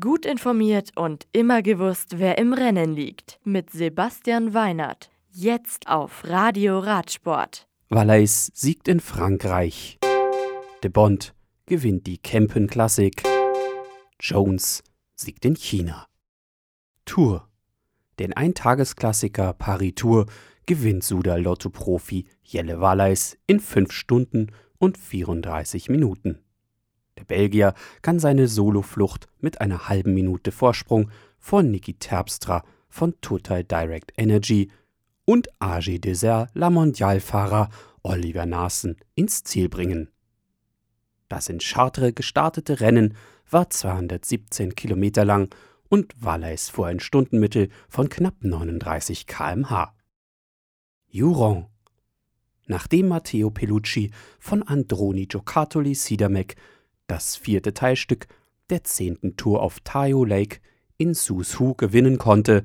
Gut informiert und immer gewusst, wer im Rennen liegt. Mit Sebastian Weinert. Jetzt auf Radio Radsport. Valais siegt in Frankreich. De Bond gewinnt die Kempen Classic. Jones siegt in China. Tour. Den Eintagesklassiker Paris Tour gewinnt Suda Lotto-Profi Jelle Valais in 5 Stunden und 34 Minuten. Der Belgier kann seine Soloflucht mit einer halben Minute Vorsprung vor Niki Terpstra von Total Direct Energy und AG Desert La Mondialfahrer Oliver Naassen ins Ziel bringen. Das in Chartres gestartete Rennen war 217 Kilometer lang und Valais fuhr ein Stundenmittel von knapp 39 km/h. Juron Nachdem Matteo Pellucci von Androni Giocattoli Sidamek das vierte Teilstück der zehnten Tour auf Tayo Lake in Sus-Hu gewinnen konnte,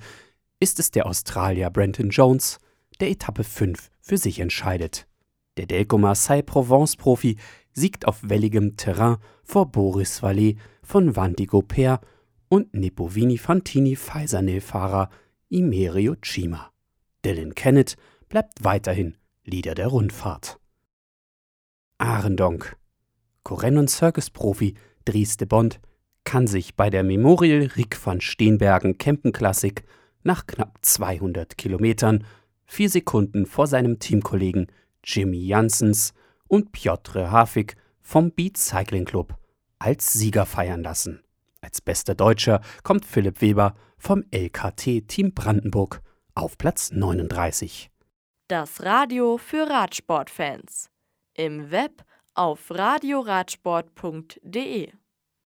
ist es der Australier Brenton Jones, der Etappe 5 für sich entscheidet. Der Delco Marseille Provence-Profi siegt auf welligem Terrain vor Boris Vallet von Vandigo Per und Nepovini Fantini Faisanel-Fahrer Imerio Cima. Dylan Kennett bleibt weiterhin Leader der Rundfahrt. Arendonk Korennon Circus-Profi Dries de Bond kann sich bei der Memorial Rick van Steenbergen Kempenklassik nach knapp 200 Kilometern vier Sekunden vor seinem Teamkollegen Jimmy Janssens und Piotr Hafik vom Beat Cycling Club als Sieger feiern lassen. Als bester Deutscher kommt Philipp Weber vom LKT Team Brandenburg auf Platz 39. Das Radio für Radsportfans. Im Web auf radioradsport.de